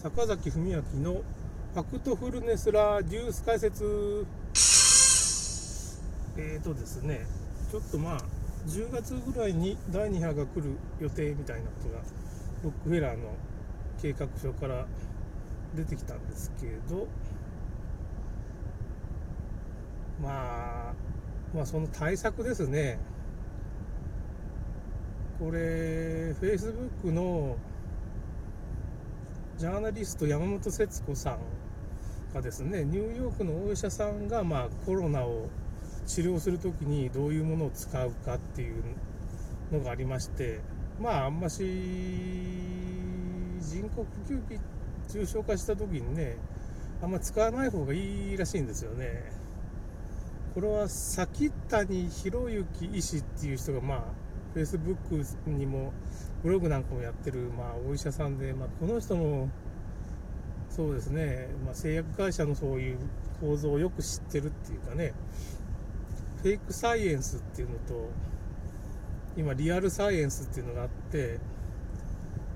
坂崎文明のファクトフルネスラジュース解説。えーとですねちょっとまあ10月ぐらいに第2波が来る予定みたいなことがロックフェラーの計画書から出てきたんですけどまあまあその対策ですね。これ Facebook のジャーナリスト山本節子さんがですねニューヨークのお医者さんがまコロナを治療する時にどういうものを使うかっていうのがありましてまああんまし人工呼吸器重症化した時にねあんま使わない方がいいらしいんですよね。これは崎谷博之医師っていう人がまあ Facebook にもブログなんかもやってる、まあ、お医者さんで、まあ、この人もそうですね、まあ、製薬会社のそういう構造をよく知ってるっていうかねフェイクサイエンスっていうのと今リアルサイエンスっていうのがあって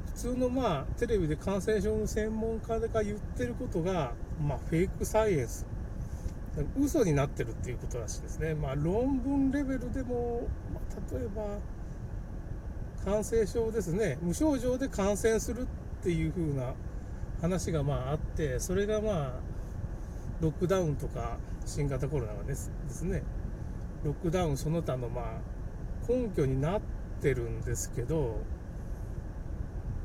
普通のまあテレビで感染症の専門家が言ってることが、まあ、フェイクサイエンス。嘘になってるっていうことらしいですね、まあ、論文レベルでも、まあ、例えば感染症ですね無症状で感染するっていう風な話がまああってそれがまあロックダウンとか新型コロナがですですねロックダウンその他のまあ根拠になってるんですけど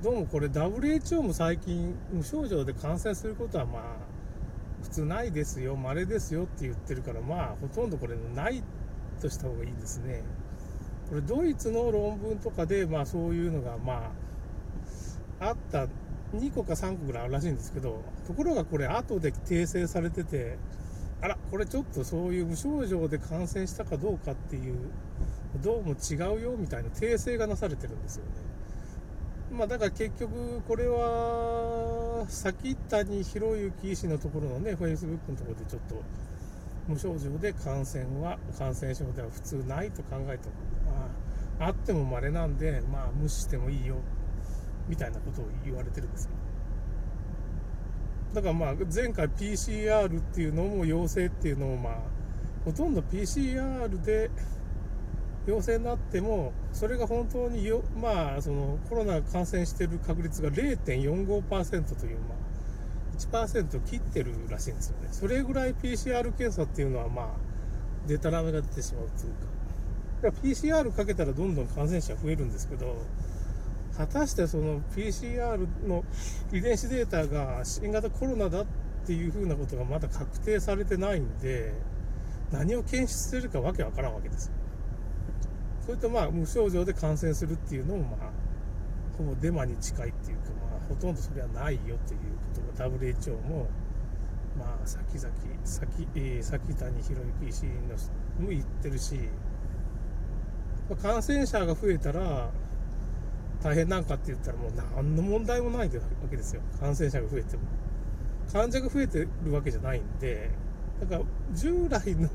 どうもこれ WHO も最近無症状で感染することはまあ普通ないですよ稀ですよって言ってるからまあほとんどこれないとした方がいいですね。これドイツの論文とかで、まあ、そういうのが、まあ、あった2個か3個ぐらいあるらしいんですけどところがこれ後で訂正されててあらこれちょっとそういう無症状で感染したかどうかっていうどうも違うよみたいな訂正がなされてるんですよね。まあだから結局これは先谷博之医師のところのね Facebook のところでちょっと無症状で感染は感染症では普通ないと考えてもまあ、っても稀なんで、まあ、無視してもいいよみたいなことを言われてるんです。よだからまあ前回 PCR っていうのも陽性っていうのもまあほとんど PCR で陽性になってもそれが本当によまあそのコロナ感染してる確率が0.45%というまあ1%切ってるらしいんですよね。それぐらい PCR 検査っていうのはまあデタラメが出てしまうというか。PCR かけたらどんどん感染者増えるんですけど果たしてその PCR の遺伝子データが新型コロナだっていうふうなことがまだ確定されてないんで何を検出するかわけわからんわけですよ。それとまあ無症状で感染するっていうのもまあほぼデマに近いっていうかまあほとんどそれはないよということが WHO もまあ先々先,、えー、先谷博之医師のも言ってるし感染者が増えたら大変なんかって言ったらもう何の問題もないわけですよ。感染者が増えても。患者が増えてるわけじゃないんで。だから従来の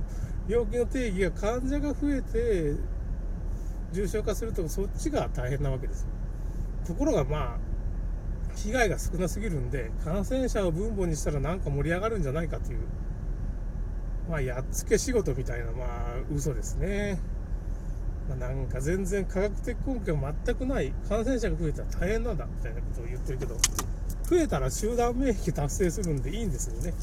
病気の定義が患者が増えて重症化するとそっちが大変なわけですよ。ところがまあ被害が少なすぎるんで感染者を分母にしたらなんか盛り上がるんじゃないかというまあやっつけ仕事みたいなまあ嘘ですね。まあ、なんか全然科学的根拠全くない感染者が増えたら大変なんだみたいなことを言ってるけど増えたら集団免疫達成するんでいいんですよね。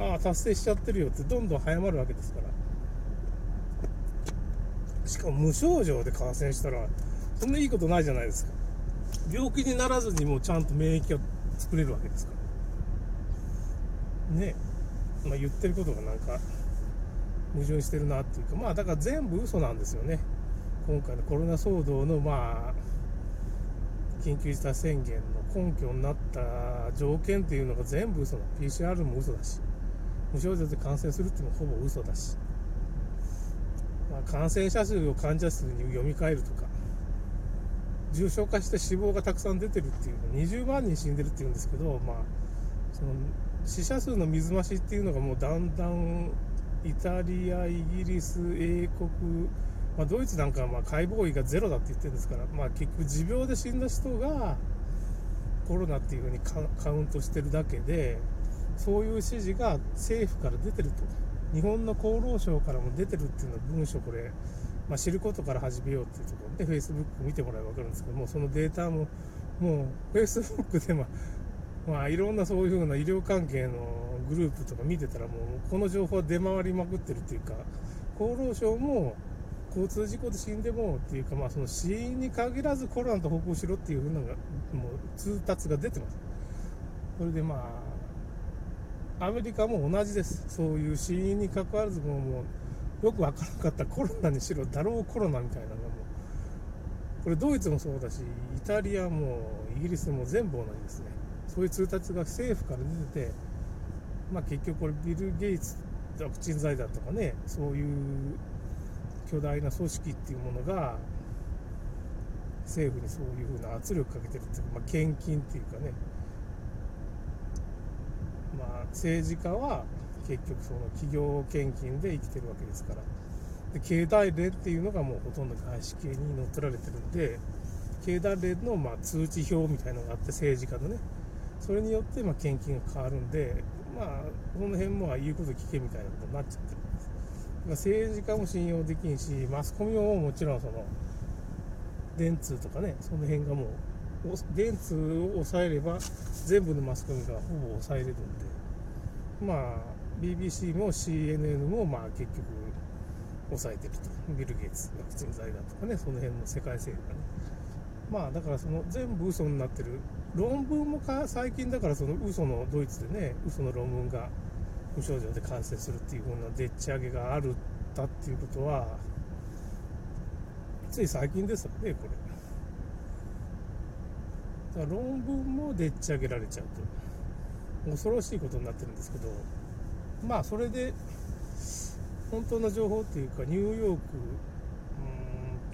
ああ達成しちゃってるよってどんどん早まるわけですから。しかも無症状で感染したらそんないいことないじゃないですか。病気にならずにもうちゃんと免疫が作れるわけですから。ねまあ言ってることがなんか矛盾してるなっていうかまあだから全部嘘なんですよね。今回のコロナ騒動のまあ緊急事態宣言の根拠になった条件っていうのが全部嘘だ。PCR も嘘だし。無症状で感染するっていうのもほぼ嘘だし、まあ、感染者数を患者数に読み替えるとか重症化して死亡がたくさん出てるっていう20万人死んでるっていうんですけどまあその死者数の水増しっていうのがもうだんだんイタリア、イギリス、英国、まあ、ドイツなんかはま解剖医がゼロだって言ってるんですから、まあ、結局、持病で死んだ人がコロナっていうふうにカウントしてるだけでそういう指示が政府から出てると。日本の厚労省からも出てるっていうのは文書これ、まあ、知ることから始めようっていうところで Facebook 見てもらえば分かるんですけどもそのデータももう Facebook でま、まあ、いろんなそういうふうな医療関係のグループとか見てたらもうこの情報は出回りまくってるっていうか厚労省も交通事故で死んでもっていうか、まあ、その死因に限らずコロナと報告しろっていうふうなのがもう通達が出てます。それでまあアメリカも同じです。そういう死因に関わらずもうもうよくわからなかったコロナにしろだろうコロナみたいなのもうこれドイツもそうだしイタリアもイギリスも全部同じですね。そういう通達が政府から出てて、まあ、結局これビル・ゲイツワクチン財団とかねそういう巨大な組織っていうものが政府にそういうふうな圧力かけてるっていうか、まあ、献金っていうかね、まあ、政治家は結局その企業献金で生きてるわけですから。で経団連っていうのがもうほとんど外資系に乗っ取られてるんで経団連のまあ通知表みたいなのがあって政治家のねそれによってまあ献金が変わるんでまあこの辺も言うこと聞けみたいなことになっちゃってるんです政治家も信用できんしマスコミももちろんその電通とかねその辺がもう電通を抑えれば全部のマスコミがほぼ抑えれるんでまあ BBC も CNN もまあ結局抑えてると。ビル・ゲイツワクチン財団とかねその辺の世界政府がね。まあだからその全部嘘になってる論文もか最近だからその嘘のドイツでね嘘の論文が無症状で感染するっていう風なでっち上げがあるったっていうことはつい最近ですよねこれ。だから論文もでっち上げられちゃうと。恐ろしいことになってるんですけどまあそれで本当の情報っていうかニューヨーク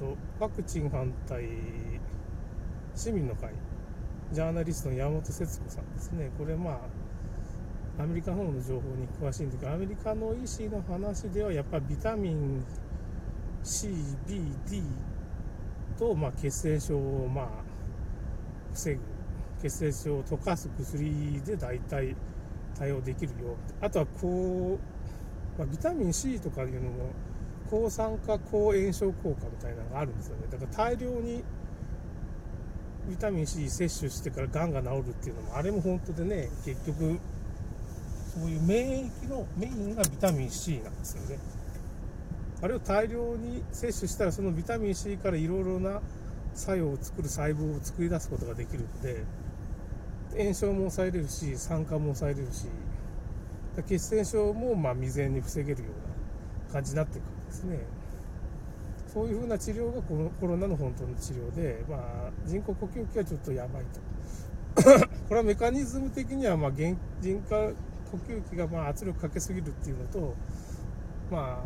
うんとワクチン反対市民の会。ジャーナリストの山本節子さんですね。これまあアメリカの方の情報に詳しいんだけどアメリカの医師の話ではやっぱビタミン C、B、D と、まあ、血栓症を、まあ、防ぐ。血栓症を溶かす薬で大体対応できるよあとはこう、まあ、ビタミン C とかいうのも抗酸化抗炎症効果みたいなのがあるんですよね。だから大量にビタミン C 摂取してからがんが治るっていうのもあれも本当でね結局そういう免疫のメインがビタミン C なんですよね。あれを大量に摂取したらそのビタミン C からいろいろな作用を作る細胞を作り出すことができるんで炎症も抑えれるし酸化も抑えれるし血栓症もま未然に防げるような感じになっていくんですね。そういうふうな治療がこのコロナの本当の治療で、まあ、人工呼吸器はちょっとやばいと。これはメカニズム的にはまあ人化呼吸器がまあ圧力かけすぎるっていうのとまあ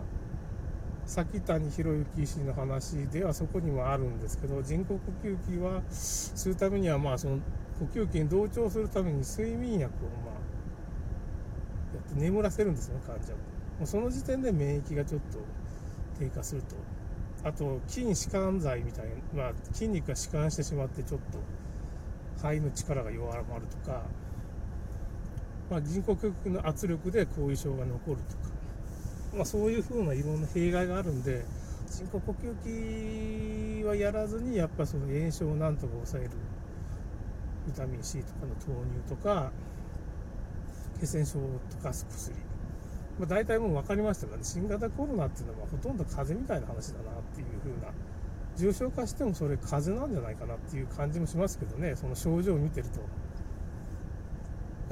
崎谷博之医師の話ではそこにもあるんですけど人工呼吸器はするためにはまあその呼吸器に同調するために睡眠薬をまあやって眠らせるんですよね患者を。もうその時点で免疫がちょっと低下すると。あと筋弛緩剤みたいな、まあ、筋肉が弛緩してしまってちょっと肺の力が弱まるとかまあ、人工呼吸の圧力で後遺症が残るとか、まあ、そういうふうないろんな弊害があるんで人工呼吸器はやらずにやっぱその炎症をなんとか抑えるビタミン C とかの豆乳とか血栓症を溶かす薬、まあ、大体もう分かりましたからね新型コロナっていうのはほとんど風邪みたいな話だなっていうふうな重症化してもそれ風邪なんじゃないかなっていう感じもしますけどねその症状を見てると。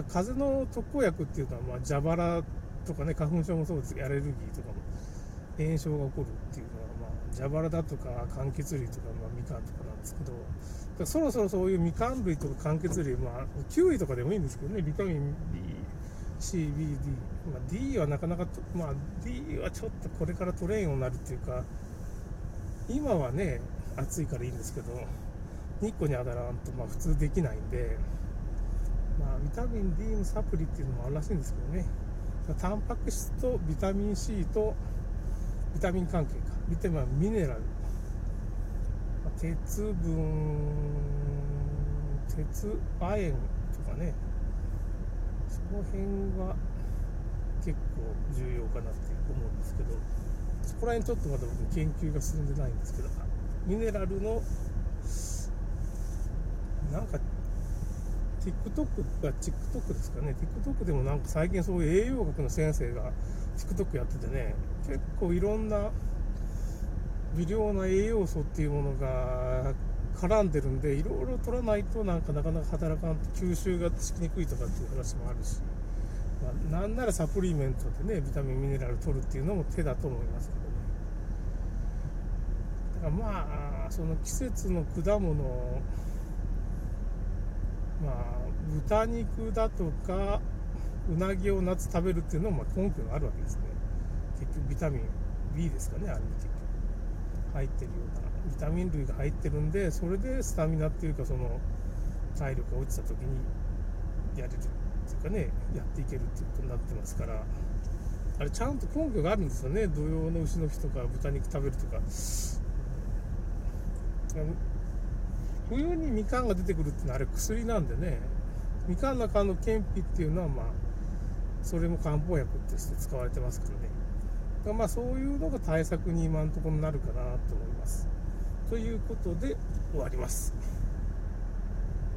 風邪の特効薬っていうのは、まあ、蛇腹とかね、花粉症もそうですけど、アレルギーとかも炎症が起こるっていうのは、まあ、蛇腹だとか、柑橘類とか、まあ、みかんとかなんですけど、そろそろそういうみかん類とか柑橘類、まあ、キウイとかでもいいんですけどね、ビタミン B、C、B、D、まあ、D はなかなか、まあ、D はちょっとこれから取れんようになるっていうか、今はね、暑いからいいんですけど、日光に当たらんと、まあ、普通できないんで、まあ、ビタミン D のサプリっていうのもあるらしいんですけどね。タンパク質とビタミン C とビタミン関係か。ビタミンミネラル。鉄分鉄亜鉛とかね。その辺は結構重要かなって思うんですけどそこら辺ちょっとまだ僕研究が進んでないんですけどミネラルのなんか TikTok が TikTok ですかね。TikTok でもなんか最近そういう栄養学の先生が TikTok やっててね結構いろんな微量な栄養素っていうものが絡んでるんでいろいろ取らないとなんかなかなか働かんと吸収がしきにくいとかっていう話もあるし、まあ、なんならサプリメントでねビタミンミネラル取るっていうのも手だと思いますけどね。だからまあその季節の果物まあ豚肉だとかうなぎを夏食べるっていうのもま根拠があるわけですね。結局ビタミン B ですかねあれも結局。入ってるようなビタミン類が入ってるんでそれでスタミナっていうかその体力が落ちた時にやれるっていうかねやっていけるっていうことになってますからあれちゃんと根拠があるんですよね。土用の牛の日とか豚肉食べるとか。冬にみかんが出てくるってのはあれ薬なんでね。みかんの中の健脾っていうのはまあそれも漢方薬として使われてますからね。まあそういうのが対策に今のところなるかなと思いますということで終わります。